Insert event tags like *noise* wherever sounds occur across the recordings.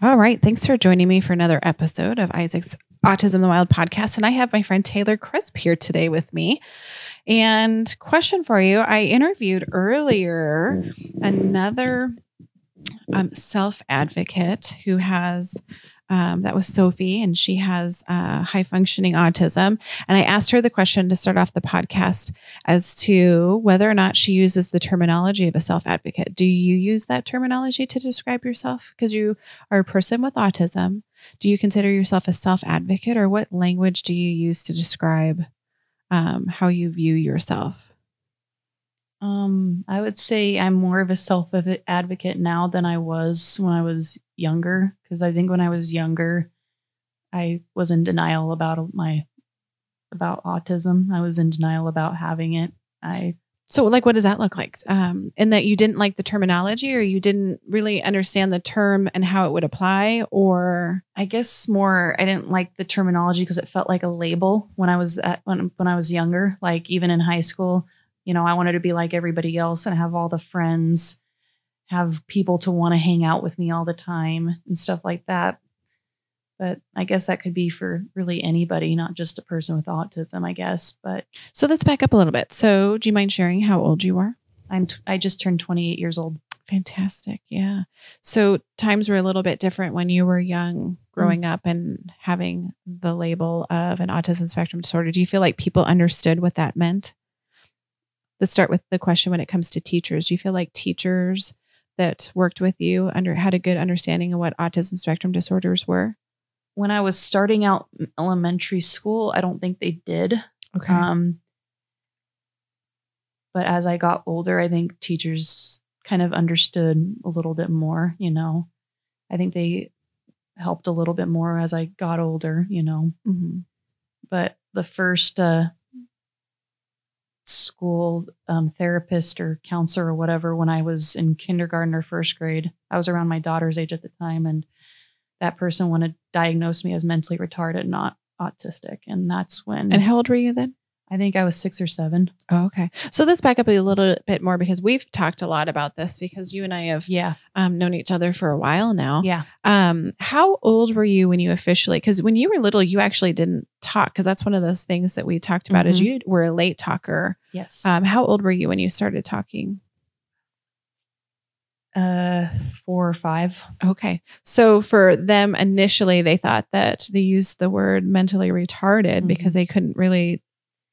All right. Thanks for joining me for another episode of Isaac's Autism the Wild podcast. And I have my friend Taylor Crisp here today with me. And question for you I interviewed earlier another um, self advocate who has um, that was Sophie, and she has uh, high functioning autism. And I asked her the question to start off the podcast as to whether or not she uses the terminology of a self advocate. Do you use that terminology to describe yourself? Because you are a person with autism. Do you consider yourself a self advocate, or what language do you use to describe um, how you view yourself? Um, I would say I'm more of a self advocate now than I was when I was younger. Because I think when I was younger, I was in denial about my about autism. I was in denial about having it. I so like what does that look like? Um, in that you didn't like the terminology, or you didn't really understand the term and how it would apply, or I guess more I didn't like the terminology because it felt like a label when I was at, when when I was younger. Like even in high school you know, I wanted to be like everybody else and have all the friends, have people to want to hang out with me all the time and stuff like that. But I guess that could be for really anybody, not just a person with autism, I guess. But so let's back up a little bit. So, do you mind sharing how old you are? I'm t- I just turned 28 years old. Fantastic. Yeah. So times were a little bit different when you were young, growing mm-hmm. up and having the label of an autism spectrum disorder. Do you feel like people understood what that meant? let's start with the question when it comes to teachers. Do you feel like teachers that worked with you under had a good understanding of what autism spectrum disorders were? When I was starting out elementary school, I don't think they did. Okay. Um, but as I got older, I think teachers kind of understood a little bit more, you know. I think they helped a little bit more as I got older, you know. Mm-hmm. But the first uh, school um, therapist or counselor or whatever when I was in kindergarten or first grade. I was around my daughter's age at the time, and that person wanted to diagnose me as mentally retarded, not autistic. And that's when. And how old were you then? I think I was six or seven. Oh, okay. So let's back up a little bit more because we've talked a lot about this because you and I have yeah um, known each other for a while now. Yeah. Um, how old were you when you officially? Because when you were little, you actually didn't talk because that's one of those things that we talked about. Mm-hmm. Is you were a late talker. Yes. Um, how old were you when you started talking? Uh, four or five. Okay. So for them initially, they thought that they used the word mentally retarded mm-hmm. because they couldn't really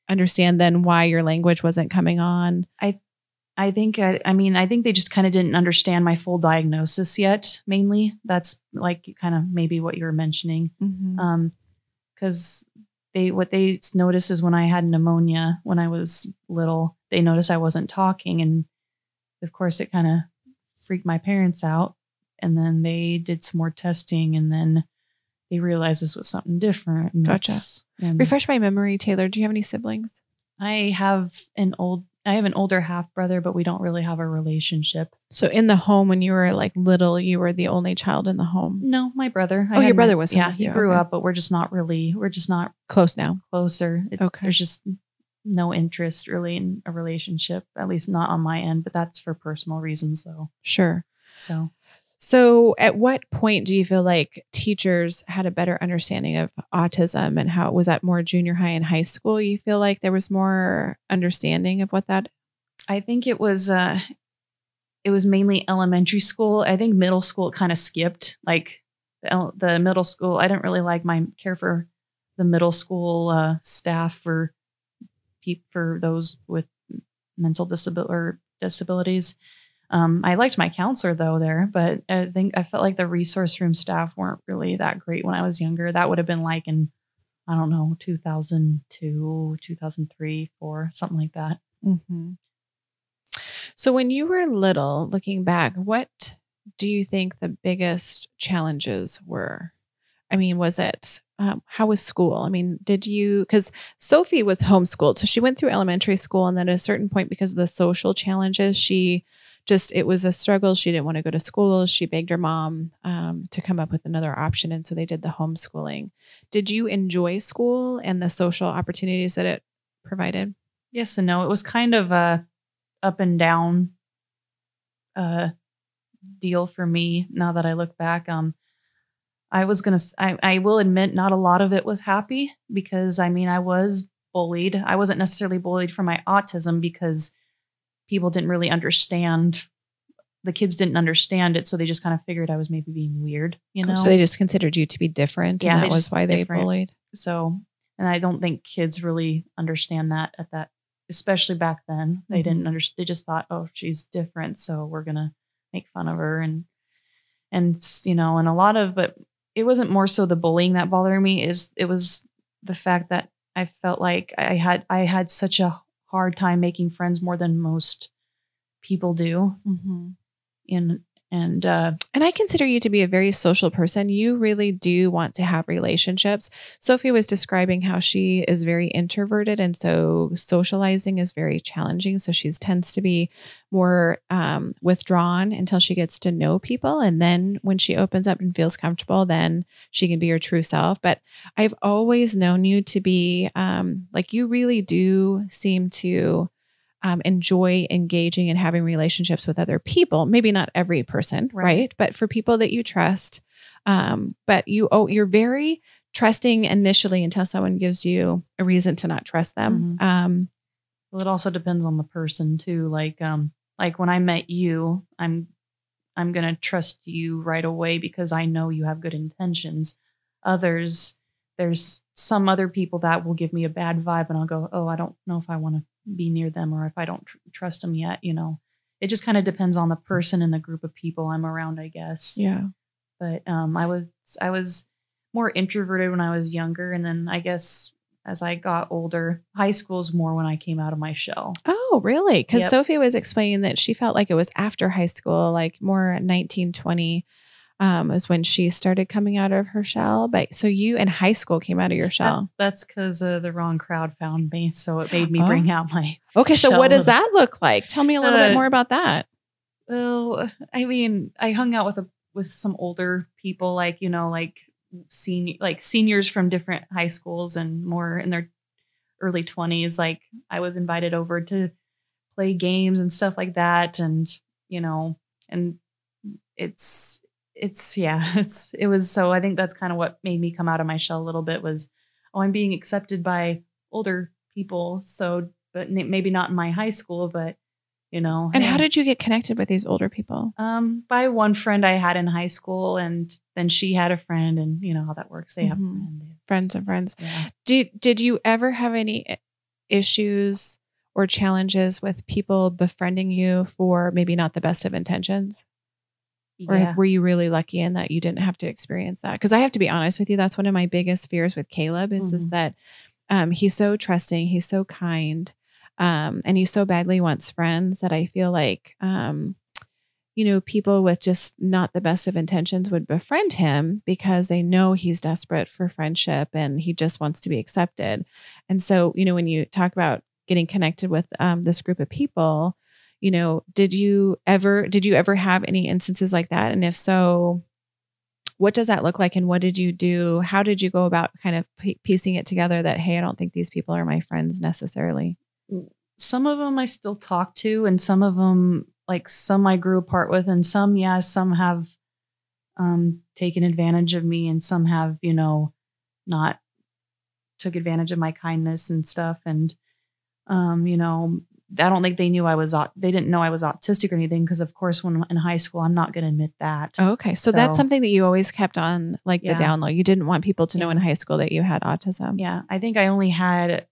understand then why your language wasn't coming on? I I think I, I mean I think they just kind of didn't understand my full diagnosis yet. Mainly, that's like kind of maybe what you were mentioning, mm-hmm. um, because they what they noticed is when I had pneumonia when I was little, they noticed I wasn't talking, and of course it kind of freaked my parents out. And then they did some more testing, and then they realized this was something different. Gotcha. And Refresh my memory, Taylor. Do you have any siblings? I have an old I have an older half brother, but we don't really have a relationship. So in the home when you were like little, you were the only child in the home. No, my brother. I oh, your brother was. Yeah, he grew okay. up, but we're just not really. We're just not close now. Closer. It, okay. There's just no interest really in a relationship, at least not on my end. But that's for personal reasons, though. Sure. So so, at what point do you feel like teachers had a better understanding of autism and how was at more junior high and high school? You feel like there was more understanding of what that? I think it was. Uh, it was mainly elementary school. I think middle school kind of skipped. Like the, the middle school, I didn't really like my care for the middle school uh, staff for for those with mental disability or disabilities. Um, I liked my counselor though there, but I think I felt like the resource room staff weren't really that great when I was younger. That would have been like in, I don't know, 2002, 2003, four, something like that. Mm-hmm. So when you were little, looking back, what do you think the biggest challenges were? I mean, was it um, how was school? I mean, did you because Sophie was homeschooled, so she went through elementary school, and then at a certain point, because of the social challenges, she just it was a struggle. She didn't want to go to school. She begged her mom um, to come up with another option, and so they did the homeschooling. Did you enjoy school and the social opportunities that it provided? Yes and no. It was kind of a up and down uh, deal for me. Now that I look back, um, I was gonna. I, I will admit, not a lot of it was happy because I mean, I was bullied. I wasn't necessarily bullied for my autism because people didn't really understand the kids didn't understand it so they just kind of figured i was maybe being weird you know so they just considered you to be different Yeah, and that was why they bullied? So and i don't think kids really understand that at that especially back then. They Mhm. didn't understand they just thought oh she's different so we're gonna make fun of her and and you know and a lot of but it wasn't more so the bullying that bothered me is it was the fact that i felt like i had i had such a hard time making friends more than most people do mm-hmm. and and uh And I consider you to be a very social person. You really do want to have relationships. Sophie was describing how she is very introverted. And so socializing is very challenging. So she tends to be more um, withdrawn until she gets to know people. And then when she opens up and feels comfortable, then she can be her true self. But I've always known you to be um, like, you really do seem to um, enjoy engaging and having relationships with other people. Maybe not every person, right? Right. But for people that you trust. Um, but you oh, you're very trusting initially until someone gives you a reason to not trust them. Um, Well, it also depends on the person too. Like, um, like when I met you, I'm, I'm gonna trust you right away because I know you have good intentions. Others, there's some other people that will give me a bad vibe, and I'll go, oh, I don't know if I want to be near them or if I don't tr- trust them yet. You know, it just kind of depends on the person and the group of people I'm around, I guess. yeah. But um, I was, I was more introverted when I was younger, and then I guess as I got older, high school's more when I came out of my shell. Oh, really? Because Yep. Sophie was explaining that she felt like it was after high school, like more 19, 20 um, was when she started coming out of her shell. But so you in high school came out of your shell. That's because uh, the wrong crowd found me, so it made me Oh. bring out my. Okay. So what does that look like? Tell me a little bit Uh, more about that. Well, I mean, I hung out with a with some older people, like you know, like senior, like seniors from different high schools and more in their early twenties. Like I was invited over to play games and stuff like that, and you know, and it's it's yeah, *laughs* it's it was so. I think that's kind of what made me come out of my shell a little bit was, oh, I'm being accepted by older people, so but maybe not in my high school, but you know. And how did you get connected with these older people? um, by one friend I had in high school, and then she had a friend, and you know how that works. They have Mhm. friends. Friends of friends. Yeah. Did did you ever have any issues or challenges with people befriending you for maybe not the best of intentions? Or yeah. were you really lucky in that you didn't have to experience that? Because I have to be honest with you, that's one of my biggest fears with Caleb is, is Mhm. that um, he's so trusting, he's so kind, um, and he so badly wants friends that I feel like um, you know, people with just not the best of intentions would befriend him because they know he's desperate for friendship and he just wants to be accepted. And so, you know, when you talk about getting connected with um, this group of people, you know, did you ever did you ever have any instances like that? And if so, what does that look like and what did you do? How did you go about kind of piecing it together that hey, I don't think these people are my friends necessarily? some of them I still talk to, and some of them, like some I grew apart with, and some, yeah, some have um, taken advantage of me, and some have, you know, not took advantage of my kindness and stuff. And, um, you know, I don't think they knew I was, they didn't know I was autistic or anything, because of course, when in high school, I'm not going to admit that. Okay. So, that's something that you always kept on like Yeah. the down low. You didn't want people to know in high school that you had autism. Yeah, I think I only had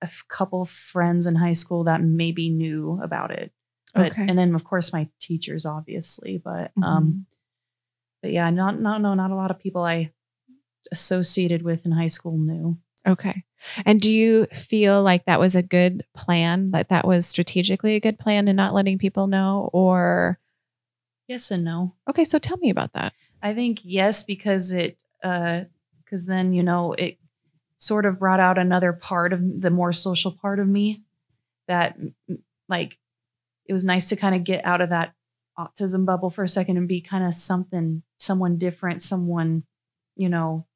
a couple friends in high school that maybe knew about it. But, Okay. And then of course my teachers, obviously. But Mhm. um, but yeah, not not no, not a lot of people I associated with in high school knew. Okay. And do you feel like that was a good plan, that that was strategically a good plan and not letting people know? Or Yes and no. Okay, so tell me about that. I think yes because it uh because then you know it sort of brought out another part of the more social part of me that like it was nice to kind of get out of that autism bubble for a second and be kind of something someone different someone you know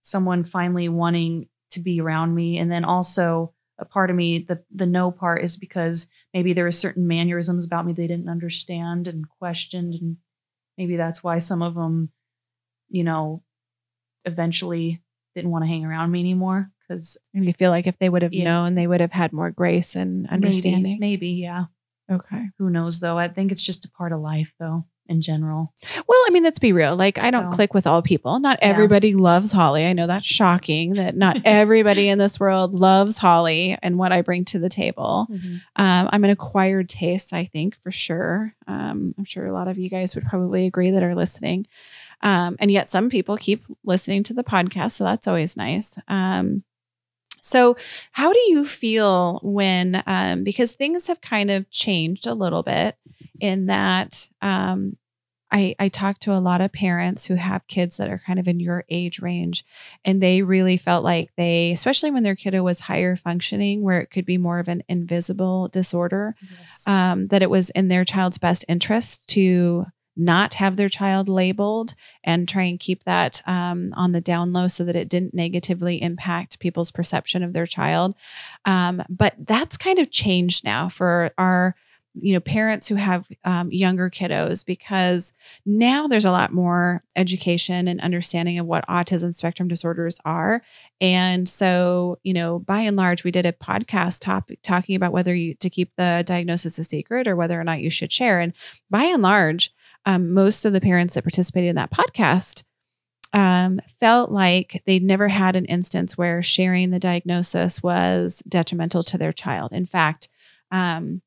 someone finally wanting to be around me and then also a part of me the the no part is because maybe there were certain mannerisms about me they didn't understand and questioned and maybe that's why some of them you know eventually didn't want to hang around me anymore because And you feel like if they would have Yeah. known, they would have had more grace and understanding. maybe, maybe yeah Okay. who knows though i think it's just a part of life though in general Well, I mean, let's be real. Like, I don't So- click with all people. Not Yeah. everybody loves Holly. I know that's shocking that not *laughs* everybody in this world loves Holly and what I bring to the table. Um, I'm an acquired taste, I think, for sure. Um, I'm sure a lot of you guys would probably agree that are listening. Um, and yet some people keep listening to the podcast. So that's always nice. Um, so, how do you feel when, um, because things have kind of changed a little bit in that um, I, I talk to a lot of parents who have kids that are kind of in your age range, and they really felt like they, especially when their kiddo was higher functioning, where it could be more of an invisible disorder, yes. um, that it was in their child's best interest to not have their child labeled and try and keep that um, on the down low so that it didn't negatively impact people's perception of their child. Um, but that's kind of changed now for our you know parents who have um, younger kiddos because now there's a lot more education and understanding of what autism spectrum disorders are. And so you know by and large we did a podcast topic talking about whether you to keep the diagnosis a secret or whether or not you should share. And by and large um, most of the parents that participated in that podcast um, felt like they'd never had an instance where sharing the diagnosis was detrimental to their child. In fact um,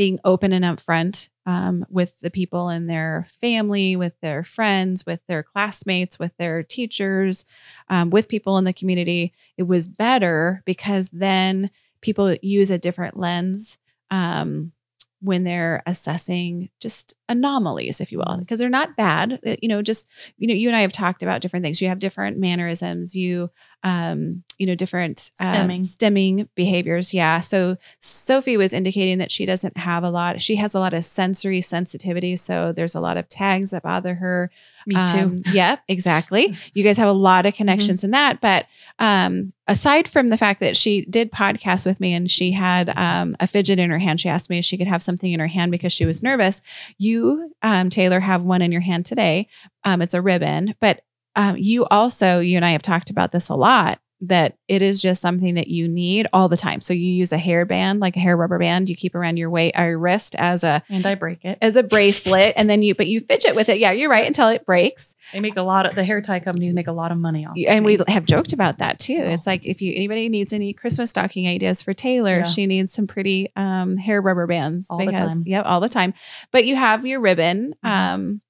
being open and upfront um, with the people in their family, with their friends, with their classmates, with their teachers, um, with people in the community. It was better because then people use a different lens um, when they're assessing just anomalies, if you will, because they're not bad. Uh, You know, just you know, you and I have talked about different things. You have different mannerisms. You, um, you know, different um, Stimming. stimming behaviors. Yeah. So Sophie was indicating that she doesn't have a lot. She has a lot of sensory sensitivity. So there's a lot of tags that bother her. Me too Um, yep, exactly. *laughs* You guys have a lot of connections in that. But um, aside from the fact that she did podcast with me and she had um, a fidget in her hand, she asked me if she could have something in her hand because she was nervous. You, um, Taylor, have one in your hand today. Um, it's a ribbon, but um, you also, you and I have talked about this a lot. That it is just something that you need all the time. So you use a hair band, like a hair rubber band, you keep around your weight or your wrist as a and i break it as a bracelet, and then you but you fidget with it. Yeah, you're right until it breaks. they make a lot of the hair tie companies make a lot of money off and we have joked about that too. It's like if you anybody needs any Christmas stocking ideas for Taylor, Yeah. she needs some pretty um, hair rubber bands All the time. Yep, all the time. But you have your ribbon. Mhm. Um,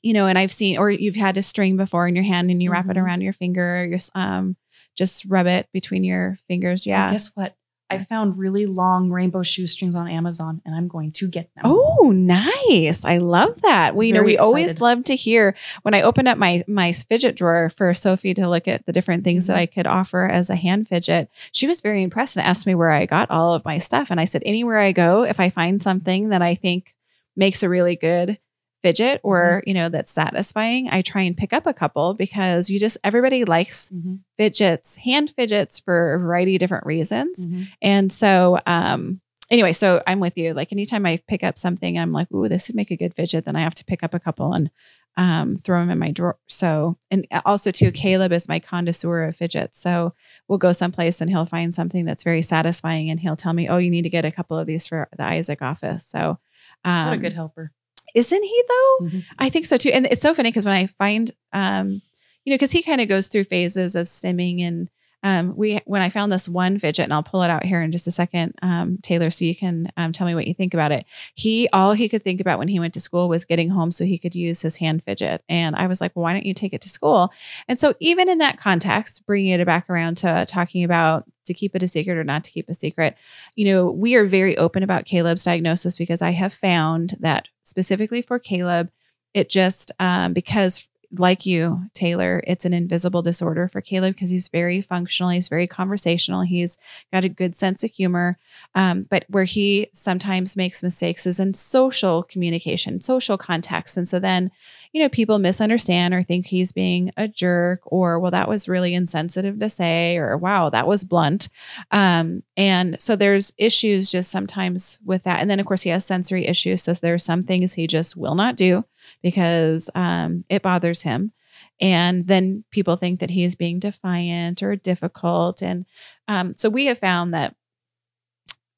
you know, and I've seen, or you've had a string before in your hand, and you wrap it Mhm. around your finger. Or your um, just rub it between your fingers. And Yeah. guess what i found really long rainbow shoestrings on amazon and i'm going to get them Oh, nice! I love that. We you know Very we always love to hear when I opened up my my fidget drawer for Sophie to look at the different things that Mhm. I could offer as a hand fidget. She was very impressed and asked me where I got all of my stuff, and I said anywhere I go, if I find something that I think makes a really good fidget or you know that's satisfying, I try and pick up a couple because you just everybody likes Mhm, fidgets, hand fidgets for a variety of different reasons. mhm. And so, um, anyway, so I'm with you. Like anytime I pick up something, I'm like, ooh, this would make a good fidget. Then I have to pick up a couple and um, throw them in my drawer. So, and also too, Caleb is my connoisseur of fidgets. So we'll go someplace and he'll find something that's very satisfying, and he'll tell me, oh, you need to get a couple of these for the Isaac office. So, um, what a good helper isn't he though? Mhm. I think so too. And it's so funny because when I find, um, you know, because he kind of goes through phases of stimming and um, we when I found this one fidget, and I'll pull it out here in just a second, um, Taylor, so you can um, tell me what you think about it. He all he could think about when he went to school was getting home so he could use his hand fidget, and I was like, well, why don't you take it to school? And so even in that context, bringing it back around to talking about to keep it a secret or not to keep a secret, you know, we are very open about Caleb's diagnosis because I have found that specifically for Caleb, it just um, because like you, Taylor, it's an invisible disorder for Caleb because he's very functional. He's very conversational. He's got a good sense of humor. Um, but where he sometimes makes mistakes is in social communication, social context. And so then, you know, people misunderstand or think he's being a jerk or, well, that was really insensitive to say, or wow, that was blunt. Um, and so there's issues just sometimes with that. And then, of course, he has sensory issues. So there's some things he just will not do because um, it bothers him. And then people think that he is being defiant or difficult. And um, so we have found that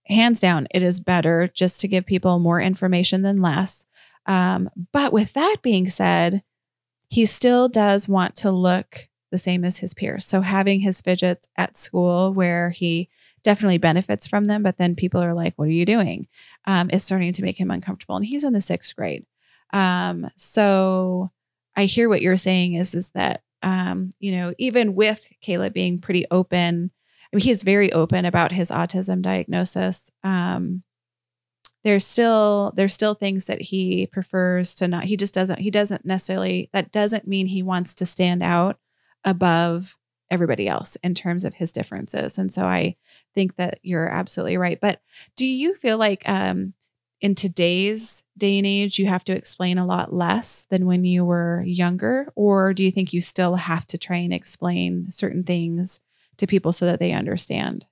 hands down, it is better just to give people more information than less. Um, but with that being said, he still does want to look the same as his peers. So having his fidgets at school where he definitely benefits from them, but then people are like, what are you doing? Um, is starting to make him uncomfortable. And he's in the sixth grade. Um, so I hear what you're saying is is that um, you know, even with Caleb being pretty open, I mean, he is very open about his autism diagnosis. Um, there's still there's still things that he prefers to not. He just doesn't. He doesn't necessarily. That doesn't mean he wants to stand out above everybody else in terms of his differences. And so I think that you're absolutely right. But do you feel like um, in today's day and age, you have to explain a lot less than when you were younger? Or do you think you still have to try and explain certain things to people so that they understand?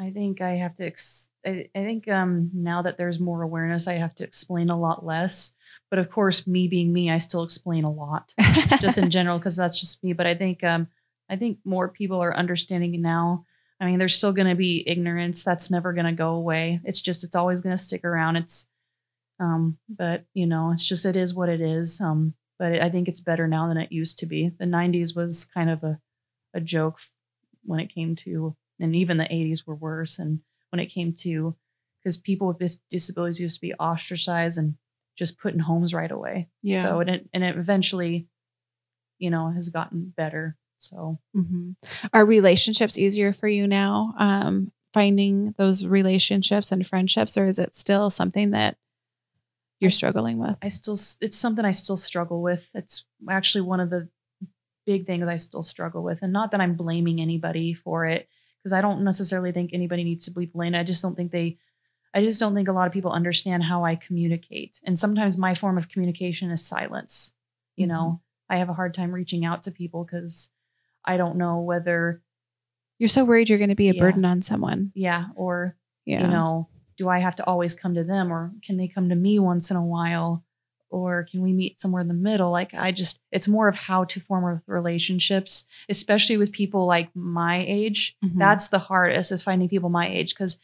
I think I have to. Ex- I, I think um, now that there's more awareness, I have to explain a lot less. But of course, me being me, I still explain a lot, just in *laughs* general, because that's just me. But I think um, I think more people are understanding now I mean, there's still going to be ignorance. That's never going to go away. It's just, it's always going to stick around. It's, um, but you know, it's just, it is what it is. Um, but I think it's better now than it used to be. The 90s was kind of a, a joke when it came to, and even the 80s were worse. And when it came to, because people with disabilities used to be ostracized and just put in homes right away. Yeah. So and it, and it eventually, you know, has gotten better. So, mm-hmm. are relationships easier for you now? Um, finding those relationships and friendships, or is it still something that you're struggling with? I still, it's something I still struggle with. It's actually one of the big things I still struggle with. And not that I'm blaming anybody for it, because I don't necessarily think anybody needs to be blamed. I just don't think they, I just don't think a lot of people understand how I communicate. And sometimes my form of communication is silence. You know, mm-hmm. I have a hard time reaching out to people because I don't know whether you're so worried you're going to be a yeah, burden on someone. Yeah. Or, yeah. you know, do I have to always come to them or can they come to me once in a while? Or can we meet somewhere in the middle? Like, I just, it's more of how to form relationships, especially with people like my age. Mm-hmm. That's the hardest is finding people my age. Cause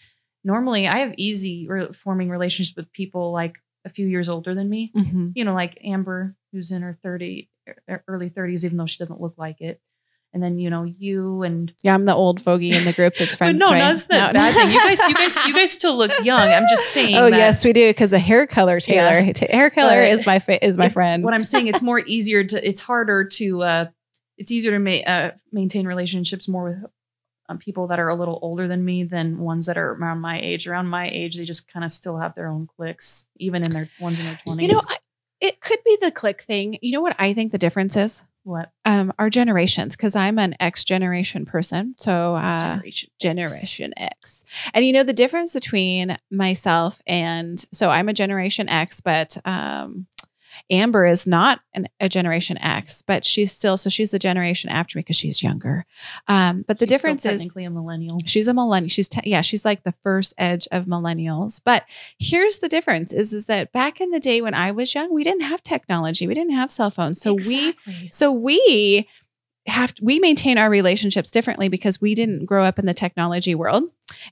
normally I have easy re- forming relationships with people like a few years older than me. Mm-hmm. You know, like Amber, who's in her 30, early 30s, even though she doesn't look like it and then you know you and yeah, I'm the old fogey in the group that's *laughs* friends. no, right? that's the no. bad thing. You guys, you guys, *laughs* you guys still look young. I'm just saying. Oh yes, we do because a hair color, Taylor. Yeah. Hair color but is my fa- is my friend. What I'm saying, it's more *laughs* easier to. It's harder to. uh It's easier to ma- uh, maintain relationships more with um, people that are a little older than me than ones that are around my age. Around my age, they just kind of still have their own cliques, even in their ones in their twenties. You know, I, it could be the clique thing. You know what I think the difference is? What? Um, our generations, because I'm an X generation person. So uh Generation, generation X. X. And you know the difference between myself and so I'm a Generation X, but um Amber is not an, a Generation X, but she's still so she's the generation after me because she's younger. Um, but the she's difference is technically a millennial. She's a millennial. She's te- yeah, she's like the first edge of millennials. But here's the difference: is is that back in the day when I was young, we didn't have technology, we didn't have cell phones, so exactly. we so we have to, we maintain our relationships differently because we didn't grow up in the technology world.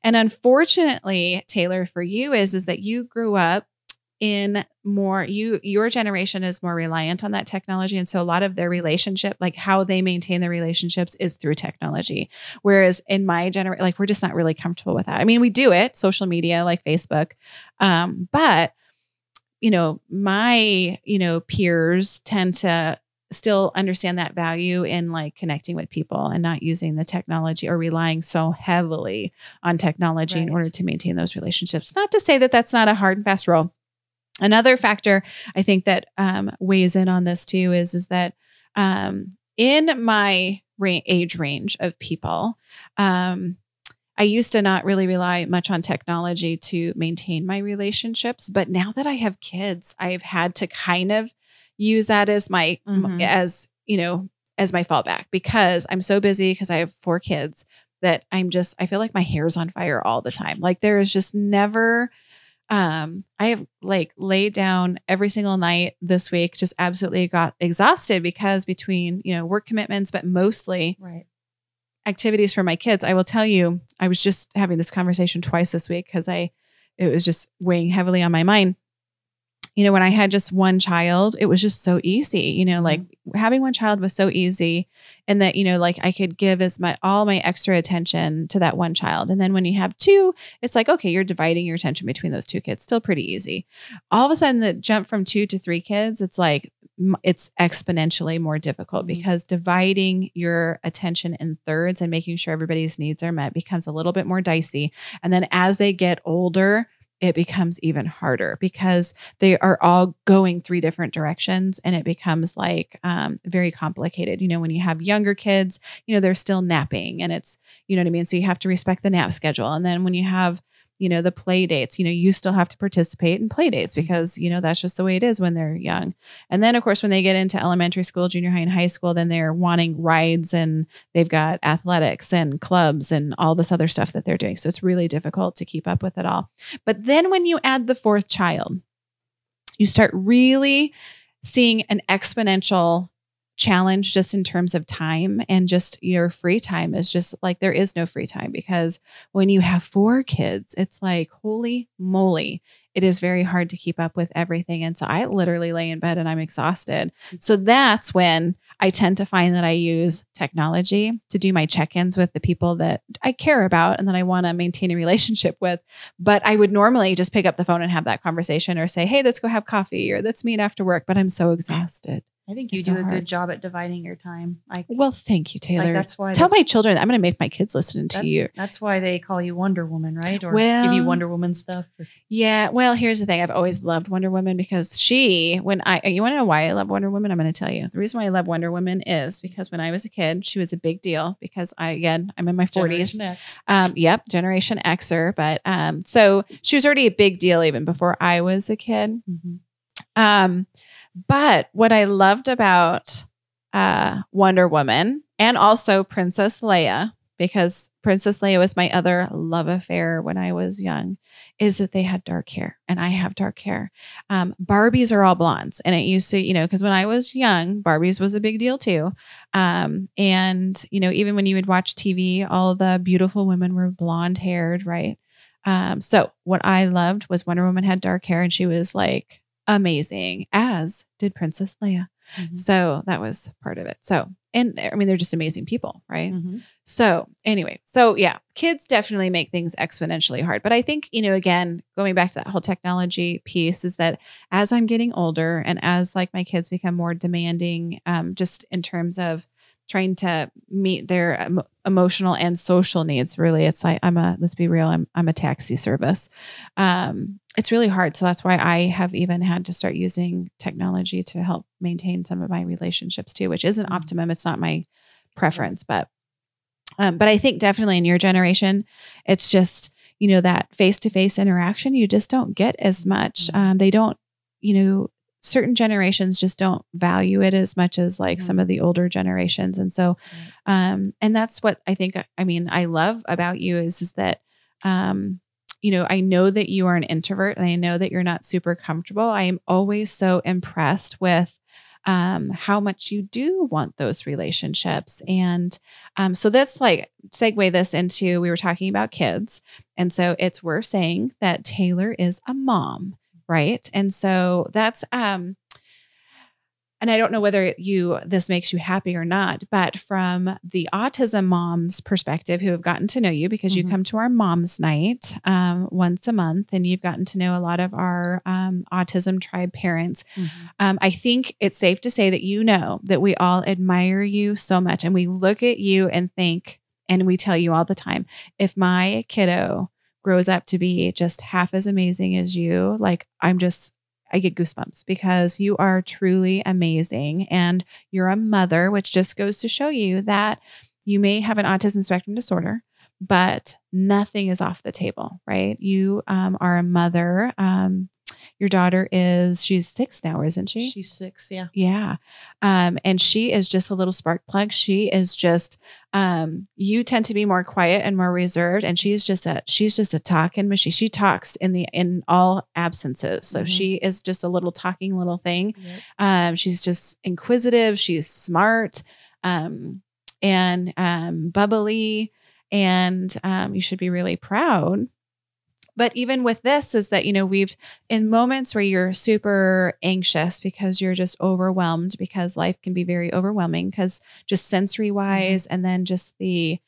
And unfortunately, Taylor, for you is is that you grew up in more you your generation is more reliant on that technology and so a lot of their relationship like how they maintain their relationships is through technology whereas in my generation like we're just not really comfortable with that i mean we do it social media like facebook um but you know my you know peers tend to still understand that value in like connecting with people and not using the technology or relying so heavily on technology right. in order to maintain those relationships. Not to say that that's not a hard and fast rule. Another factor I think that um, weighs in on this too is is that um, in my ra- age range of people, um, I used to not really rely much on technology to maintain my relationships, but now that I have kids, I've had to kind of use that as my mm-hmm. as you know as my fallback because I'm so busy because I have four kids that I'm just I feel like my hair's on fire all the time. Like there is just never um I have like laid down every single night this week just absolutely got exhausted because between, you know, work commitments but mostly right activities for my kids. I will tell you I was just having this conversation twice this week cuz I it was just weighing heavily on my mind you know, when I had just one child, it was just so easy. You know, like mm-hmm. having one child was so easy, and that you know, like I could give as my all my extra attention to that one child. And then when you have two, it's like okay, you're dividing your attention between those two kids. Still pretty easy. All of a sudden, the jump from two to three kids, it's like it's exponentially more difficult mm-hmm. because dividing your attention in thirds and making sure everybody's needs are met becomes a little bit more dicey. And then as they get older, it becomes even harder because they are all going three different directions and it becomes like um, very complicated. You know, when you have younger kids, you know, they're still napping and it's, you know what I mean? So you have to respect the nap schedule. And then when you have you know the play dates. You know you still have to participate in play dates mm-hmm. because you know that's just the way it is when they're young. And then of course when they get into elementary school junior high and high school then they're wanting rides and they've got athletics and clubs and all this other stuff that they're doing. So it's really difficult to keep up with it all. But then when you add the fourth child you start really seeing an exponential challenge just in terms of time and just your free time is just like there is no free time because when you have four kids, it's like, holy moly, it is very hard to keep up with everything. And so I literally lay in bed and I'm exhausted. So that's when I tend to find that I use technology to do my check ins with the people that I care about and that I want to maintain a relationship with. But I would normally just pick up the phone and have that conversation or say, hey, let's go have coffee or let's meet after work. But I'm so exhausted. I think you it's do so a good job at dividing your time. Like, well, thank you, Taylor. Like that's why tell my children I'm going to make my kids listen to that, you. That's why they call you Wonder Woman, right? Or well, give you Wonder Woman stuff. Or- yeah. Well, here's the thing. I've always loved Wonder Woman because she, when I, you want to know why I love Wonder Woman? I'm going to tell you. The reason why I love Wonder Woman is because when I was a kid, she was a big deal because I, again, I'm in my 40s. Um, yep, Generation Xer. But um, so she was already a big deal even before I was a kid. Mm-hmm. Um but what I loved about uh, Wonder Woman and also Princess Leia, because Princess Leia was my other love affair when I was young, is that they had dark hair and I have dark hair. Um, Barbies are all blondes. And it used to, you know, because when I was young, Barbies was a big deal too. Um, and, you know, even when you would watch TV, all the beautiful women were blonde haired, right? Um, so what I loved was Wonder Woman had dark hair and she was like amazing, as did Princess Leia. Mm-hmm. So that was part of it. So, and I mean, they're just amazing people, right? Mm-hmm. So, anyway, so yeah, kids definitely make things exponentially hard. But I think, you know, again, going back to that whole technology piece is that as I'm getting older and as like my kids become more demanding, um, just in terms of trying to meet their emotional and social needs really it's like i'm a let's be real i'm, I'm a taxi service um, it's really hard so that's why i have even had to start using technology to help maintain some of my relationships too which isn't mm-hmm. optimum it's not my preference but um, but i think definitely in your generation it's just you know that face-to-face interaction you just don't get as much mm-hmm. um, they don't you know certain generations just don't value it as much as like mm-hmm. some of the older generations and so um and that's what i think i mean i love about you is is that um you know i know that you are an introvert and i know that you're not super comfortable i am always so impressed with um, how much you do want those relationships. And um, so that's like segue this into we were talking about kids. And so it's worth saying that Taylor is a mom right? And so that's um and I don't know whether you this makes you happy or not, but from the autism moms perspective who have gotten to know you because Mhm. you come to our moms night um, once a month and you've gotten to know a lot of our um, autism tribe parents. Um, I think it's safe to say that you know that we all admire you so much and we look at you and think, and we tell you all the time, if my kiddo grows up to be just half as amazing as you, like I'm just, I get goosebumps because you are truly amazing and you're a mother, which just goes to show you that you may have an autism spectrum disorder, but nothing is off the table, right? You um, are a mother. Um, your daughter is, she's six now, isn't she? She's six. Yeah. Yeah. Um, and she is just a little spark plug. She is just um you tend to be more quiet and more reserved. And she's just a she's just a talking machine. She talks in the in all absences. So Mhm. she is just a little talking little thing. Yep. Um, she's just inquisitive, she's smart, um, and um bubbly, and um, you should be really proud. But even with this, is that, you know, we've in moments where you're super anxious because you're just overwhelmed because life can be very overwhelming because just sensory wise and then just the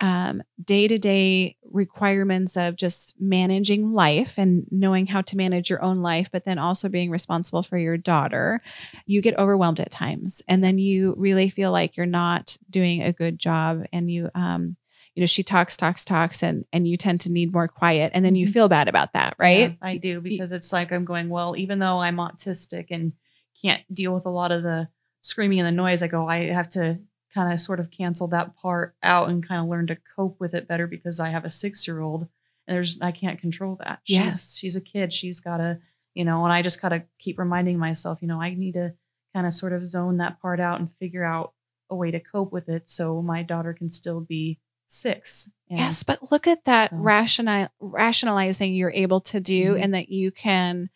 um, day-to-day requirements of just managing life and knowing how to manage your own life but then also being responsible for your daughter you get overwhelmed at times. And then you really feel like you're not doing a good job and you um you know she talks talks talks and and you tend to need more quiet and then you Mhm. feel bad about that right Yeah, I do because it's like I'm going, well, even though I'm autistic and can't deal with a lot of the screaming and the noise, I go, I have to kind of sort of cancel that part out and kind of learn to cope with it better because I have a six year old and there's I can't control that. She's she's a kid. She's gotta, you know, and I just gotta keep reminding myself, you know, I need to kind of sort of zone that part out and figure out a way to cope with it so my daughter can still be six. Yes, but look at that So- rational rationalizing you're able to do Mhm. and that you can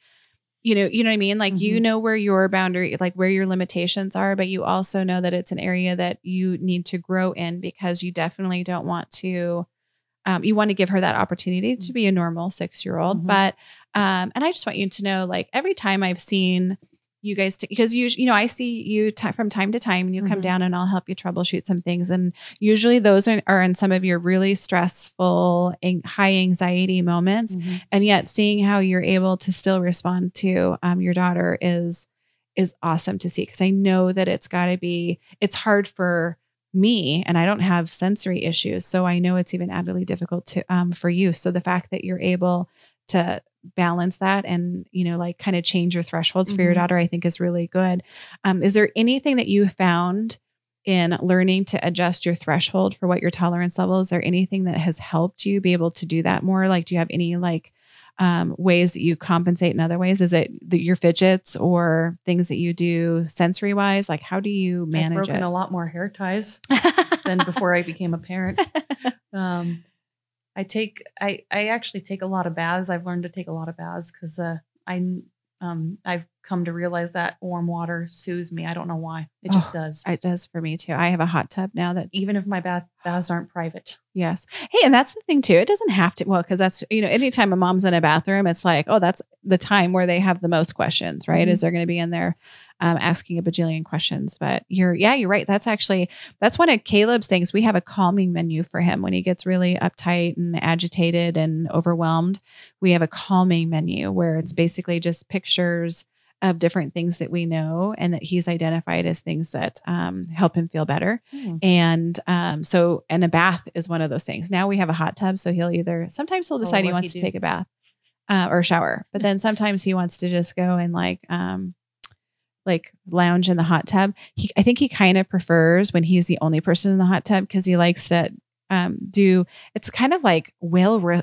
you know, you know what I mean? Like you Mhm. know where your boundary like where your limitations are, but you also know that it's an area that you need to grow in because you definitely don't want to um, you want to give her that opportunity to be a normal six year old. Mhm. But um, and I just want you to know, like every time I've seen you guys, because you you know I see you ti from time to time, and you come Mhm. down and I'll help you troubleshoot some things, and usually those are, are in some of your really stressful, and high anxiety moments, Mhm. and yet seeing how you're able to still respond to um, your daughter is is awesome to see because I know that it's got to be it's hard for me and I don't have sensory issues so I know it's even addedly difficult to um for you so the fact that you're able to balance that and you know like kind of change your thresholds for your Mhm. daughter I think is really good um is there anything that you found in learning to adjust your threshold for what your tolerance level is there anything that has helped you be able to do that more like do you have any like um, ways that you compensate in other ways? Is it the, your fidgets or things that you do sensory wise? Like, how do you manage I've broken it? a lot more hair ties *laughs* than before I became a parent. Um, I take I I actually take a lot of baths. I've learned to take a lot of baths because uh, I um I've come to realize that warm water soothes me. I don't know why. It just Oh, does. It does for me too. I have a hot tub now that Even if my bath baths aren't private. Yes. Hey, and that's the thing too. It doesn't have to, well, because that's, you know, anytime a mom's in a bathroom, it's like, oh, that's the time where they have the most questions, right? Mhm. Is they're going to be in there um, asking a bajillion questions. But you're, yeah, you're right. That's actually, that's one of Caleb's things. We have a calming menu for him when he gets really uptight and agitated and overwhelmed. We have a calming menu where it's basically just pictures of different things that we know and that he's identified as things that um, help him feel better. Hmm. And um, so, and a bath is one of those things. Now we have a hot tub, so he'll either sometimes he'll decide he lucky wants to take a bath uh, or shower, but then *laughs* sometimes he wants to just go and like um, like lounge in the hot tub. He, I think he kind of prefers when he's the only person in the hot tub because he likes to um, do. It's kind of like whale,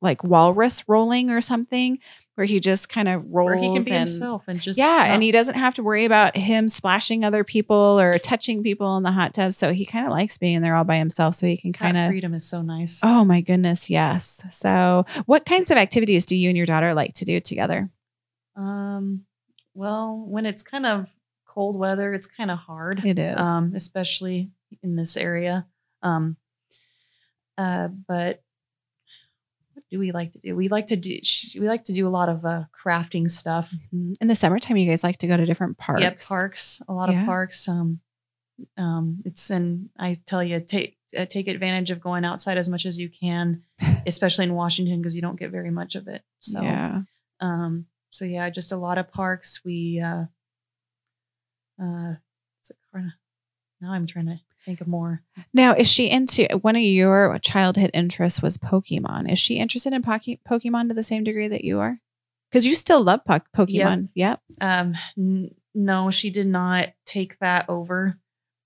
like walrus rolling or something, where he just kind of rolls Where he can be and himself and just yeah, and he doesn't have to worry about him splashing other people or touching people in the hot tub. So he kind of likes being there all by himself. So he can kind of. freedom is so nice. Oh my goodness, yes. So, what kinds of activities do you and your daughter like to do together? Um, well, when it's kind of cold weather, it's kind of hard. It is. um, especially in this area. Um, uh, but do we like to do? We like to do we like to do a lot of uh, crafting stuff. Mhm. In the summertime, you guys like to go to different parks. Yep, parks, a lot Yeah. of parks. Um, um, it's and I tell you, take uh, take advantage of going outside as much as you can, *laughs* especially in Washington because you don't get very much of it. So, yeah. um, so yeah, just a lot of parks. We, uh, uh, what's it called? now I'm trying to think of more. Now, is she into one of your childhood interests was Pokemon? Is she interested in Poke- Pokemon to the same degree that you are? Because you still love po- Pokemon. Yep. Um, n- no, she did not take that over,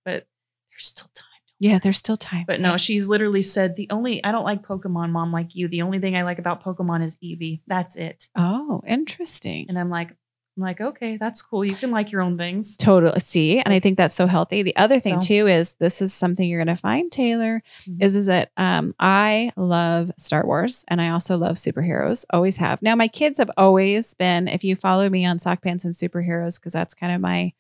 but there's still time. Yeah, there's still time. But no, she's literally said the only I don't like Pokemon, mom, like you. The only thing I like about Pokemon is Eevee. That's it. Oh, interesting. And I'm like, I'm like, okay, that's cool. You can like your own things. Totally. See, and I think that's so healthy. The other thing So- too is this is something you're going to find, Taylor, Mhm. is is that um, I love Star Wars and I also love superheroes. Always have. Now my kids have always been. If you follow me on Sock Pants and Superheroes, because that's kind of my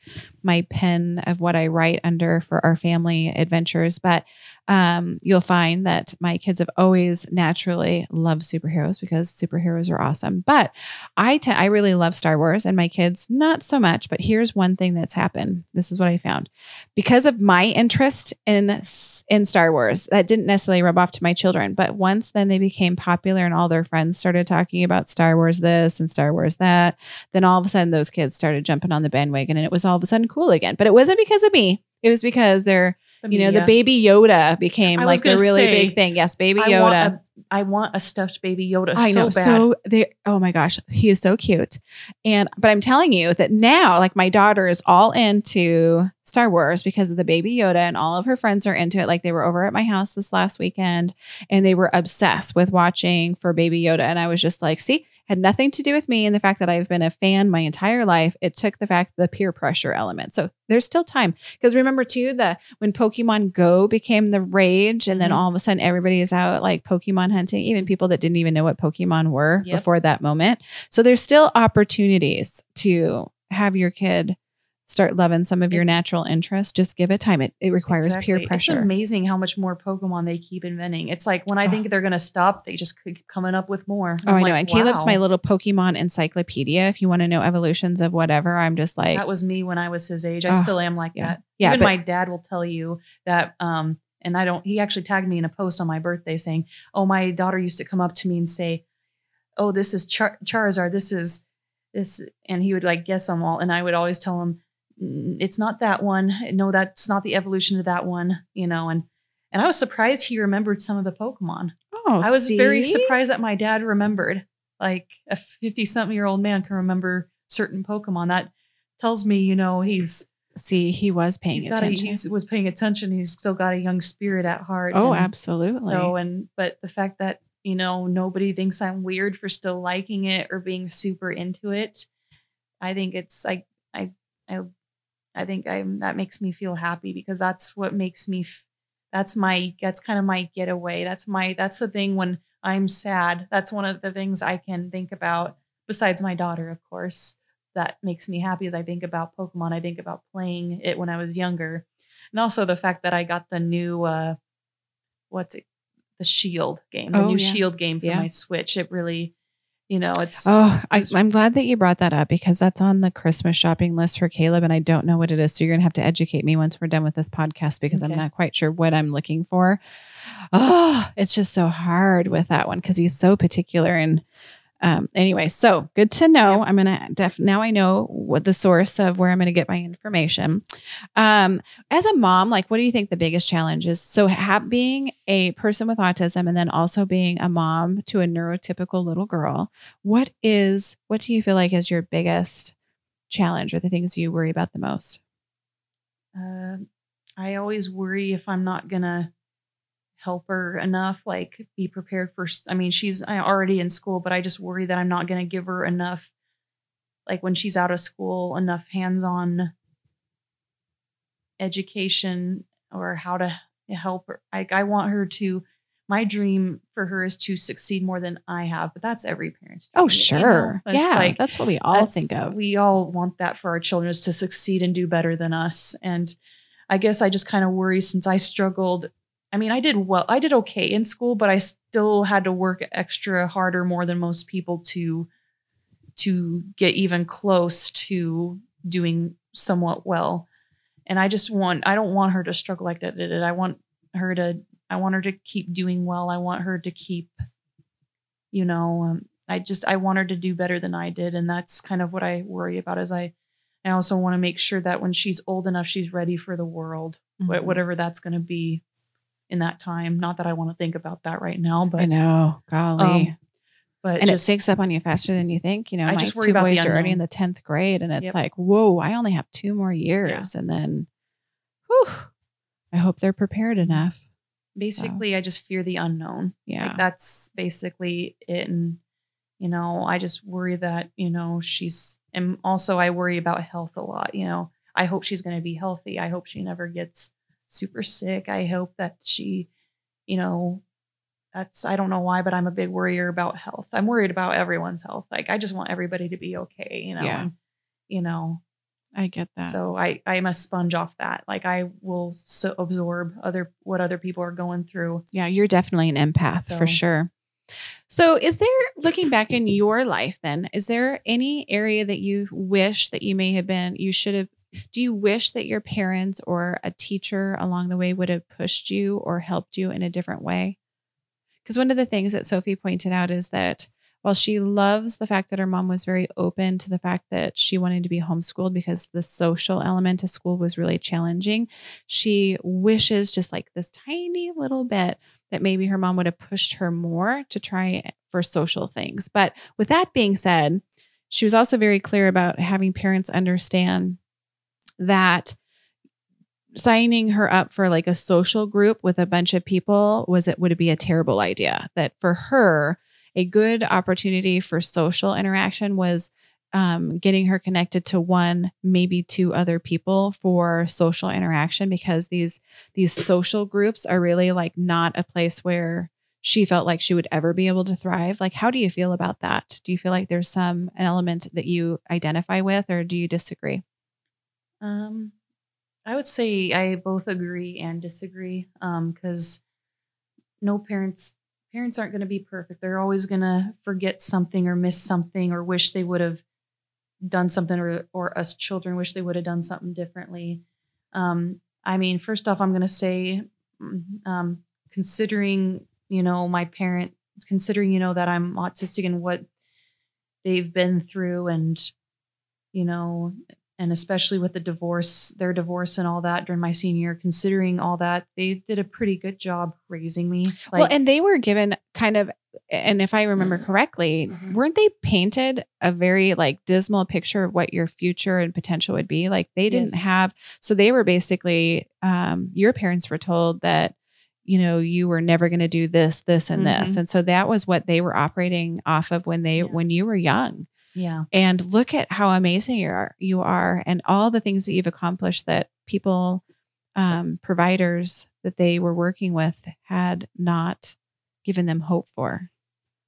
my pen of what I write under for our family adventures. But um, you'll find that my kids have always naturally loved superheroes because superheroes are awesome. But I te- I really love Star Wars, and my kids not so much. But here's one thing that's happened. This is what I found because of my interest in in Star Wars. That didn't necessarily rub off to my children, but once then they became popular, and all their friends started talking about Star Wars this and Star Wars that. Then all of a sudden, those kids started jumping on the bandwagon, and it was all of a sudden cool again. But it wasn't because of me. It was because they're you know, the baby Yoda became like a really say, big thing. Yes, baby I Yoda. want, a, I want a stuffed baby Yoda I so know. bad. So they oh my gosh, he is so cute. And but I'm telling you that now, like my daughter is all into Star Wars because of the baby Yoda and all of her friends are into it. Like they were over at my house this last weekend and they were obsessed with watching for baby Yoda. And I was just like, see, had nothing to do with me and the fact that I've been a fan my entire life. It took the fact the peer pressure element. So there's still time. Because remember too, the when Pokemon Go became the rage, and then Mhm. all of a sudden everybody is out like Pokemon hunting, even people that didn't even know what Pokemon were Yep. before that moment. So there's still opportunities to have your kid start loving some of your natural interests. Just give it time. It it requires peer pressure. It's amazing how much more Pokemon they keep inventing. It's like when I Oh. think they're going to stop, they just keep coming up with more. Oh, I'm I know. like, And Caleb's my little Pokemon encyclopedia. If you want to know evolutions of whatever, I'm just like, That was me when I was his age. I Oh, still am like yeah. that. Yeah, Even but- my dad will tell you that. Um, and I don't. He actually tagged me in a post on my birthday saying, "Oh, my daughter used to come up to me and say, "Oh, this is Char- Charizard. This is this," and he would like guess them all, and I would always tell him, "Mm, "It's not that one. No, that's not the evolution of that one." You know, and and I was surprised he remembered some of the Pokemon. oh, I was very surprised that my dad remembered. Like a 50 something year old man can remember certain Pokemon. That tells me, you know, he's See, he was paying he's attention. he's was paying attention. He's still got a young spirit at heart. oh, and absolutely. So and but the fact that you know nobody thinks I'm weird for still liking it or being super into it, I think it's like I I I think I'm that makes me feel happy because that's what makes me. F- that's my that's kind of my getaway. That's my that's the thing when I'm sad. That's one of the things I can think about besides my daughter, of course. That makes me happy as I think about Pokemon. I think about playing it when I was younger. And also the fact that I got the new uh what's it the Shield game, the Oh, new yeah. Shield game for Yeah. my Switch. It really, you know, it's Oh, I, i'm glad that you brought that up because that's on the Christmas shopping list for Caleb, and I don't know what it is. So you're gonna have to educate me once we're done with this podcast because I'm not quite sure what I'm looking for. Oh, it's just so hard with that one because he's so particular. And um, anyway, so good to know. I'm gonna def now I know what the source of where I'm gonna get my information. Um, as a mom, like, what do you think the biggest challenge is? So, ha- being a person with autism and then also being a mom to a neurotypical little girl, what is what do you feel like is your biggest challenge or the things you worry about the most? uh, I always worry if I'm not gonna help her enough, like be prepared for. I mean, she's uh, already in school, but I just worry that I'm not gonna give her enough, like when she's out of school, enough hands-on education or how to help her. Like I want her to. My dream for her is to succeed more than I have, but that's every parent's. Oh, dream, you know? sure. Yeah, like- that's what we all think of. We all want that for our children is to succeed and do better than us. And I guess I just kind of worry since I struggled I mean, I did well. I did okay in school, but I still had to work extra harder more than most people to to get even close to doing somewhat well. And I just want I don't want her to struggle like that. I want her to I want her to keep doing well. I want her to keep you know, um, I just I want her to do better than I did and that's kind of what I worry about as I I also want to make sure that when she's old enough she's ready for the world, mm-hmm. whatever that's going to be in that time. Not that I want to think about that right now, but I know, golly. Um, but and just, it sneaks up on you faster than you think. You know, I my two boys are already in the tenth grade, and it's yep. like, whoa, I only have two more years, yeah. and then, whew, I hope they're prepared enough. Basically, so. I just fear the unknown. Yeah, like that's basically it. And you know, I just worry that you know she's, and also I worry about health a lot. You know, I hope she's going to be healthy. I hope she never gets super sick. I hope that she, you know, that's I don't know why, but I'm a big worrier about health. I'm worried about everyone's health. Like I just want everybody to be okay, you know. Yeah. And, you know, I get that. So I I'm a sponge off that. Like I will so absorb other what other people are going through. Yeah, you're definitely an empath so. for sure. So, is there looking back in your life then, is there any area that you wish that you may have been you should have do you wish that your parents or a teacher along the way would have pushed you or helped you in a different way? Because one of the things that Sophie pointed out is that while she loves the fact that her mom was very open to the fact that she wanted to be homeschooled because the social element of school was really challenging, she wishes just like this tiny little bit that maybe her mom would have pushed her more to try for social things. But with that being said, she was also very clear about having parents understand that signing her up for like a social group with a bunch of people was it would it be a terrible idea. That for her a good opportunity for social interaction was um, getting her connected to one maybe two other people for social interaction because these these social groups are really like not a place where she felt like she would ever be able to thrive. Like how do you feel about that? Do you feel like there's some an element that you identify with or do you disagree um, I would say I both agree and disagree. Um, because no parents parents aren't going to be perfect. They're always going to forget something or miss something or wish they would have done something or or us children wish they would have done something differently. Um, I mean, first off, I'm going to say, mm, um, considering you know my parent, considering you know that I'm autistic and what they've been through, and you know and especially with the divorce, their divorce and all that during my senior year, considering all that, they did a pretty good job raising me. Like, well, and they were given kind of, and if I remember correctly, mm-hmm. weren't they painted a very like dismal picture of what your future and potential would be? Like they didn't yes. have, so they were basically, um, your parents were told that, you know, you were never going to do this, this, and mm-hmm. this. And so that was what they were operating off of when they, yeah. when you were young. Yeah. And look at how amazing you are, you are and all the things that you've accomplished that people, um, providers that they were working with had not given them hope for.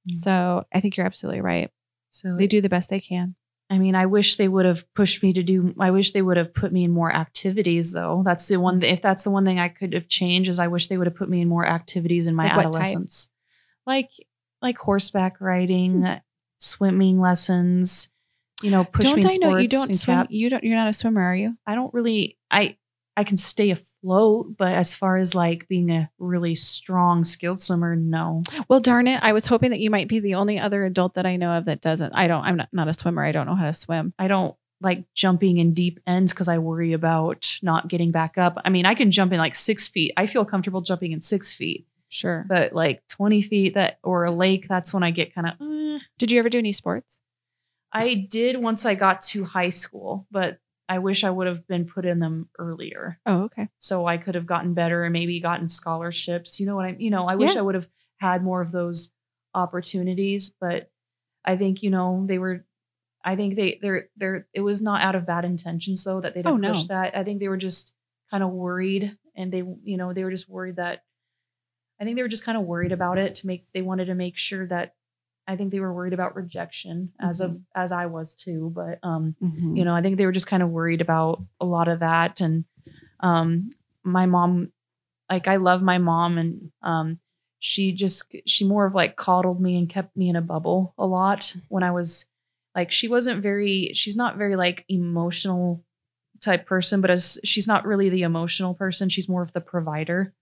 Mm-hmm. So I think you're absolutely right. So they do the best they can. I mean, I wish they would have pushed me to do. I wish they would have put me in more activities, though. That's the one. If that's the one thing I could have changed, is I wish they would have put me in more activities in my like adolescence, like like horseback riding, hmm swimming lessons, you know, push don't I know you don't swim? Cap. You don't. You're not a swimmer, are you? I don't really. I I can stay afloat, but as far as like being a really strong, skilled swimmer, no. Well, darn it! I was hoping that you might be the only other adult that I know of that doesn't. I don't. I'm not, not a swimmer. I don't know how to swim. I don't like jumping in deep ends because I worry about not getting back up. I mean, I can jump in like six feet. I feel comfortable jumping in six feet. Sure. But like 20 feet that or a lake, that's when I get kind of. Eh. Did you ever do any sports? I did once I got to high school, but I wish I would have been put in them earlier. Oh, okay. So I could have gotten better and maybe gotten scholarships. You know what I you know, I wish yeah. I would have had more of those opportunities, but I think, you know, they were I think they they're they're it was not out of bad intentions though that they didn't oh, push no. that. I think they were just kind of worried and they you know, they were just worried that I think they were just kind of worried about it to make they wanted to make sure that I think they were worried about rejection as mm-hmm. of as I was too. But um, mm-hmm. you know, I think they were just kind of worried about a lot of that. And um my mom like I love my mom and um she just she more of like coddled me and kept me in a bubble a lot when I was like she wasn't very she's not very like emotional type person but as she's not really the emotional person she's more of the provider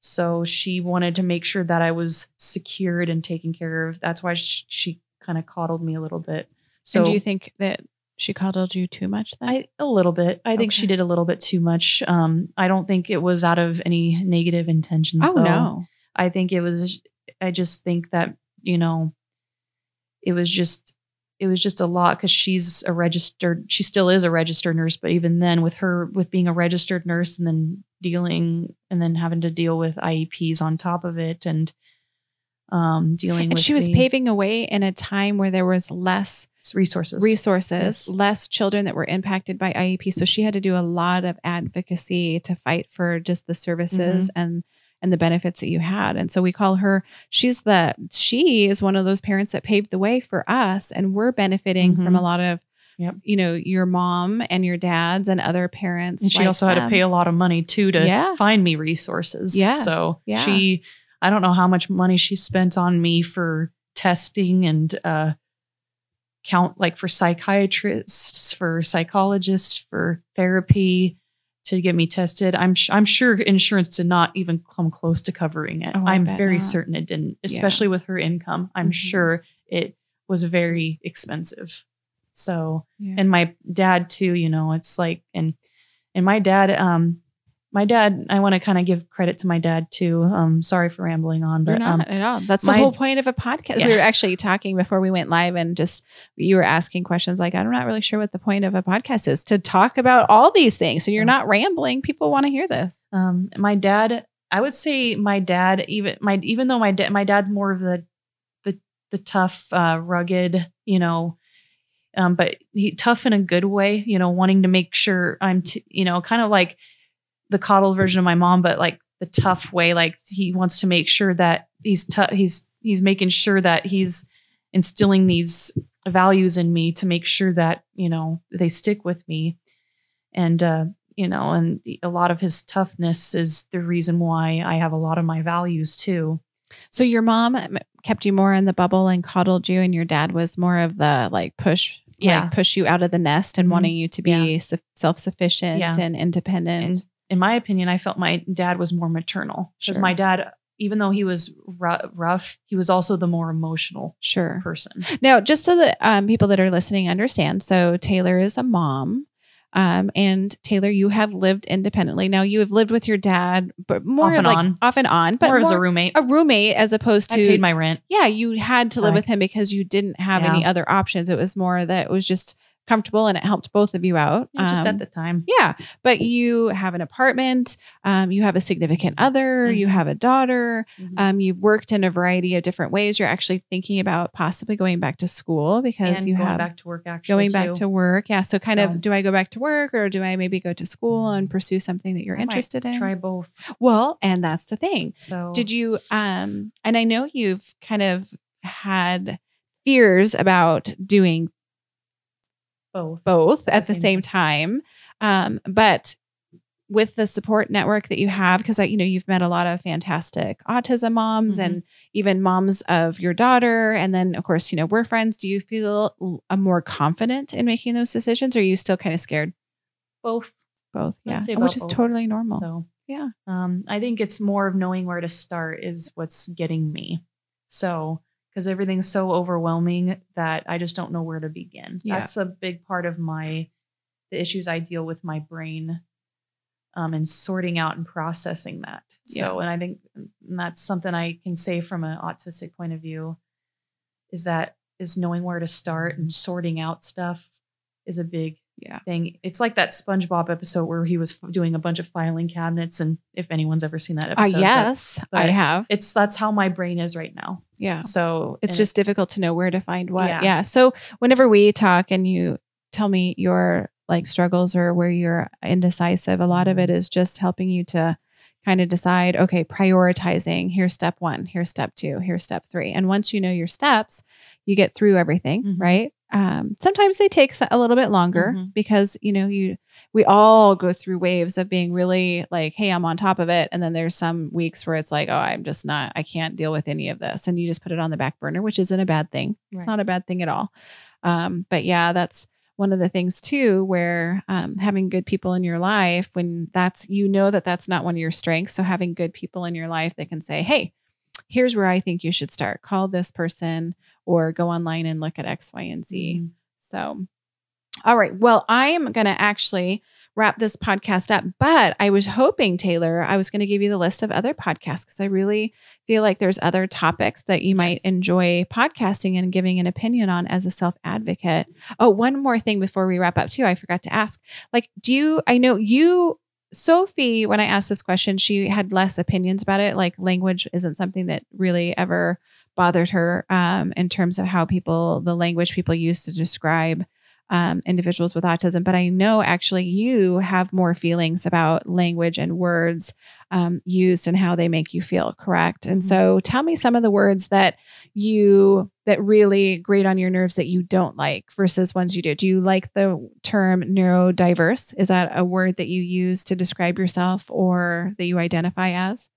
so she wanted to make sure that I was secured and taken care of that's why she, she kind of coddled me a little bit so and do you think that she coddled you too much then? I a little bit. I think she did a little bit too much. Um, I don't think it was out of any negative intentions. oh though. no. I think it was. I just think that you know, it was just it was just a lot because she's a registered. She still is a registered nurse, but even then, with her with being a registered nurse and then dealing and then having to deal with IEPs on top of it and um dealing And she was the paving a way in a time where there was less resources resources, Yes. less children that were impacted by IEP. So she had to do a lot of advocacy to fight for just the services Mm-hmm. and and the benefits that you had. And so we call her she's the she is one of those parents that paved the way for us and we're benefiting from Mhm. a lot of Yep. you know, your mom and your dad's and other parents. And she like also had to pay a lot of money too to Yeah. find me resources. Yes. So Yeah. she, I don't know how much money she spent on me for testing and uh, count like for psychiatrists, for psychologists, for therapy to get me tested. I'm sh- I'm sure insurance did not even come close to covering it. Oh, I'm very not. certain it didn't, especially with her income. I'm Mhm. sure it was very expensive. So Yeah. and my dad too you know it's like and and my dad um my dad i want to kind of give credit to my dad too um sorry for rambling on You're but not um at all. That's my- the whole point of a podcast. Yeah. We were actually talking before we went live and just you were asking questions like, I'm not really sure what the point of a podcast is to talk about all these things. So you're not rambling. People want to hear this. um my dad i would say my dad even my even though my dad my dad's more of the the the tough uh rugged you know um but he tough in a good way you know wanting to make sure i'm t- you know kind of like the coddle version of my mom but like the tough way like he wants to make sure that he's tou- he's he's making sure that he's instilling these values in me to make sure that you know they stick with me and uh you know and the, a lot of his toughness is the reason why i have a lot of my values too So your mom kept you more in the bubble and coddled you, and your dad was more of the like push, Yeah. like push you out of the nest and Mhm. wanting you to be Yeah. su- self-sufficient Yeah. and independent. and in my opinion i felt my dad was more maternal because Sure. my dad even though he was rough he was also the more emotional sure. person Now, just so that um, people that are listening understand, so Taylor is a mom. Um, and Taylor, you have lived independently. Now you have lived with your dad, but more Off like on. off and on, but more more, as a roommate a roommate as opposed i to paid my rent yeah, you had to live with him because you didn't have Yeah. any other options. It was more that it was just comfortable and it helped both of you out. just Um, at the time yeah, but you have an apartment, um, you have a significant other, you Mhm. have a daughter, Mhm. um, you've worked in a variety of different ways. You're actually thinking about possibly going back to school because and you going have back to work actually going back to work. Yeah. So kind So- of do I go back to work or do I maybe go to school and pursue something that you're I interested in? try both Well, and that's the thing. so Did you um and I know you've kind of had fears about doing both both at the same same time. Um, but with the support network that you have, because you know you've met a lot of fantastic autism moms Mhm. and even moms of your daughter, and then of course you know we're friends. Do you feel uh, more confident in making those decisions, or are you still kind of scared? both Both, yeah, which is both. totally normal. So Yeah. um, I think it's more of knowing where to start is what's getting me. So because everything's so overwhelming that I just don't know where to begin. Yeah. That's a big part of my the issues I deal with my brain, um, and sorting out and processing that. So and I think that's something I can say from an autistic point of view is that is knowing where to start and sorting out stuff is a big Yeah. thing. It's like that SpongeBob episode where he was f- doing a bunch of filing cabinets, and if anyone's ever seen that Uh, episode, but yes, I have. it's that's how my brain is right now. Yeah. So it's just difficult to know where to find what. Yeah. Yeah. So whenever we talk and you tell me your like struggles or where you're indecisive, a lot of it is just helping you to kind of decide, okay, prioritizing. Here's step one, here's step two, here's step three. And once you know your steps, you get through everything, Mhm. right? Um, sometimes they take a little bit longer Mhm. because you know you we all go through waves of being really like hey i'm on top of it. And then there's some weeks where it's like oh i'm just not i can't deal with any of this. And you just put it on the back burner which isn't a bad thing. It's not a bad thing at all. Um, but yeah that's one of the things too where um, having good people in your life when that's you know that that's not one of your strengths. So having good people in your life that can say hey here's where i think you should start call this person or go online and look at x y and z Mhm. so, all right. Well, I am going to actually wrap this podcast up, but I was hoping, Taylor, I was going to give you the list of other podcasts because I really feel like there's other topics that you might enjoy podcasting and giving an opinion on as a self advocate. Oh, one more thing before we wrap up, too. I forgot to ask. Like, do you, I know you, Sophie, when I asked this question, she had less opinions about it. Like, language isn't something that really ever bothered her um, in terms of how people, the language people use to describe um, individuals with autism. But I know actually you have more feelings about language and words um, used and how they make you feel, correct? And Mhm. so tell me some of the words that you, that really grate on your nerves that you don't like versus ones you do. Do you like the term neurodiverse? Is that a word that you use to describe yourself or that you identify as?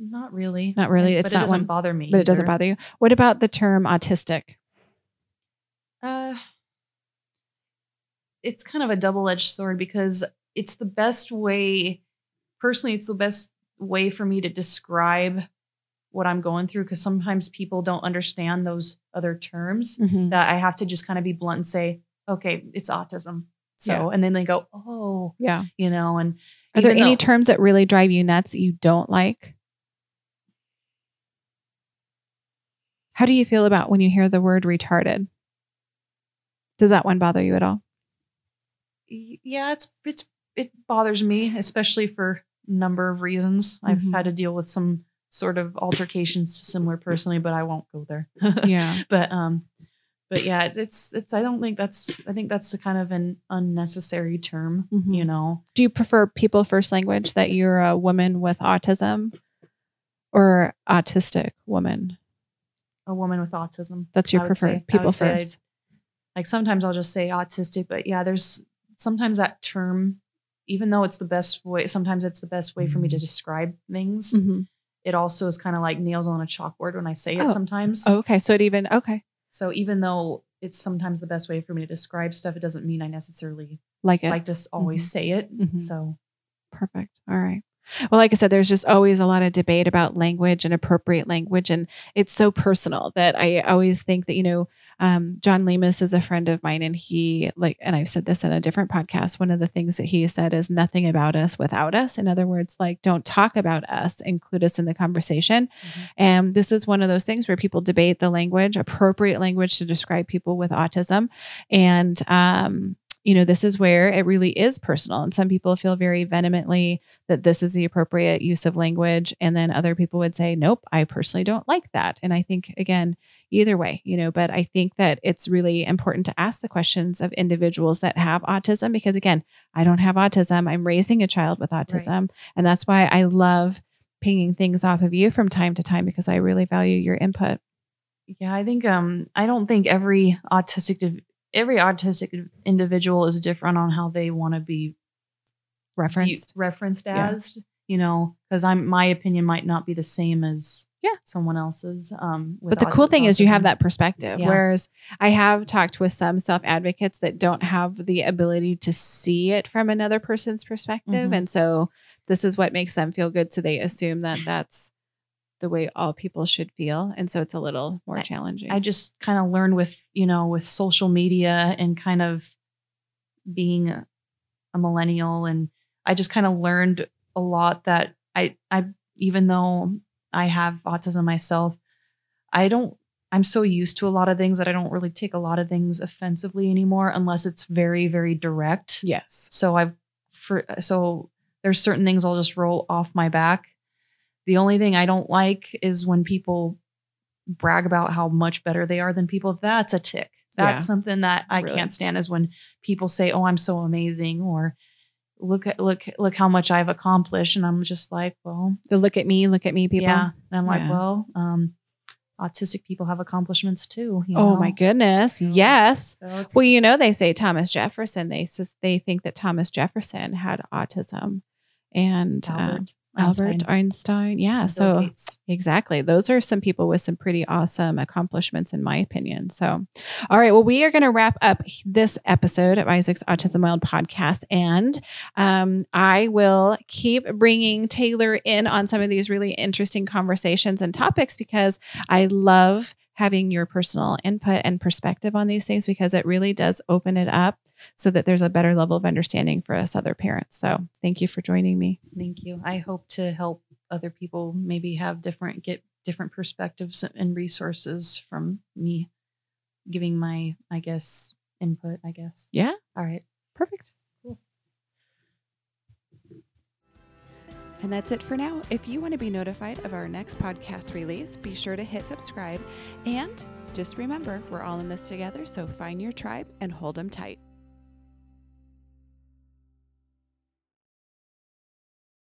Not really. Not really. But It's it not doesn't one- bother me. But it doesn't bother you. What about the term autistic? Uh, it's kind of a double edged sword because it's the best way, personally, it's the best way for me to describe what I'm going through because sometimes people don't understand those other terms Mhm. that I have to just kind of be blunt and say, okay, it's autism. So, Yeah. and then they go, oh, Yeah. you know, and Are there even any terms that really drive you nuts that you don't like? How do you feel about when you hear the word retarded? Does that one bother you at all? Yeah, it's it's it bothers me, especially for a number of reasons. I've Mhm. had to deal with some sort of altercations similar personally, but I won't go there. *laughs* Yeah. but um, but yeah, it's it's, it's I don't think that's I think that's a kind of an unnecessary term. Mhm. You know, Do you prefer people first language that you're a woman with autism or autistic woman? a woman with autism. That's your would say- preferred people say I'd- first. like sometimes I'll just say autistic, but yeah, there's sometimes that term, even though it's the best way, sometimes it's the best way for me to describe things. Mhm. It also is kind of like nails on a chalkboard when I say it Oh. sometimes. Oh, okay. So it even, okay. So even though it's sometimes the best way for me to describe stuff, it doesn't mean I necessarily Like it. like to always say it. Mhm. So Perfect. All right. Well, like I said, there's just always a lot of debate about language and appropriate language. And it's so personal that I always think that, you know, um, John Lemus is a friend of mine and he like, and I've said this in a different podcast. One of the things that he said is nothing about us without us. In other words, like don't talk about us, include us in the conversation. Mhm. And this is one of those things where people debate the language, appropriate language to describe people with autism. And, um, you know, this is where it really is personal. And some people feel very vehemently that this is the appropriate use of language. And then other people would say, nope, I personally don't like that. And I think, again, either way, you know, but I think that it's really important to ask the questions of individuals that have autism because, again, I don't have autism. I'm raising a child with autism. And that's why I love pinging things off of you from time to time because I really value your input. yeah, I think um I don't think every autistic every autistic individual is different on how they want to be Referenced. referenced Yeah. as. You know, because I'm my opinion might not be the same as Yeah. someone else's. Um, But the cool thing is you have that perspective. Yeah. Whereas I have talked with some self advocates that don't have the ability to see it from another person's perspective. Mhm. And so this is what makes them feel good. So they assume that that's the way all people should feel. And so it's a little more challenging. I just kind of learned with, you know, with social media and kind of being a, a millennial and I just kind of learned a lot that I I even though I have autism myself, I don't I'm so used to a lot of things that I don't really take a lot of things offensively anymore unless it's very very direct. yes. So I've for so there's certain things I'll just roll off my back. The only thing I don't like is when people brag about how much better they are than people. That's a tick. That's Yeah. something that I Really. can't stand is when people say, "Oh, I'm so amazing," or "Look at look look how much I've accomplished," and I'm just like, "Well, The look at me, look at me people. yeah." And I'm like, Yeah. "Well, um, autistic people have accomplishments too. you Oh know? my goodness. So- Yes. So Well, you know, they say Thomas Jefferson. They they think that Thomas Jefferson had autism, and uh, Albert, Einstein, Einstein. Yeah. So Gates. exactly, those are some people with some pretty awesome accomplishments, in my opinion. So, all right. Well, we are going to wrap up this episode of Isaac's Autism Wild podcast, and um, I will keep bringing Taylor in on some of these really interesting conversations and topics because I love having your personal input and perspective on these things because it really does open it up so that there's a better level of understanding for us other parents. So, thank you for joining me. Thank you. I hope to help other people maybe have different get different perspectives and resources from me giving my I guess input, I guess. Yeah. All right. Perfect. And that's it for now. If you want to be notified of our next podcast release, be sure to hit subscribe. And just remember, we're all in this together, so find your tribe and hold them tight.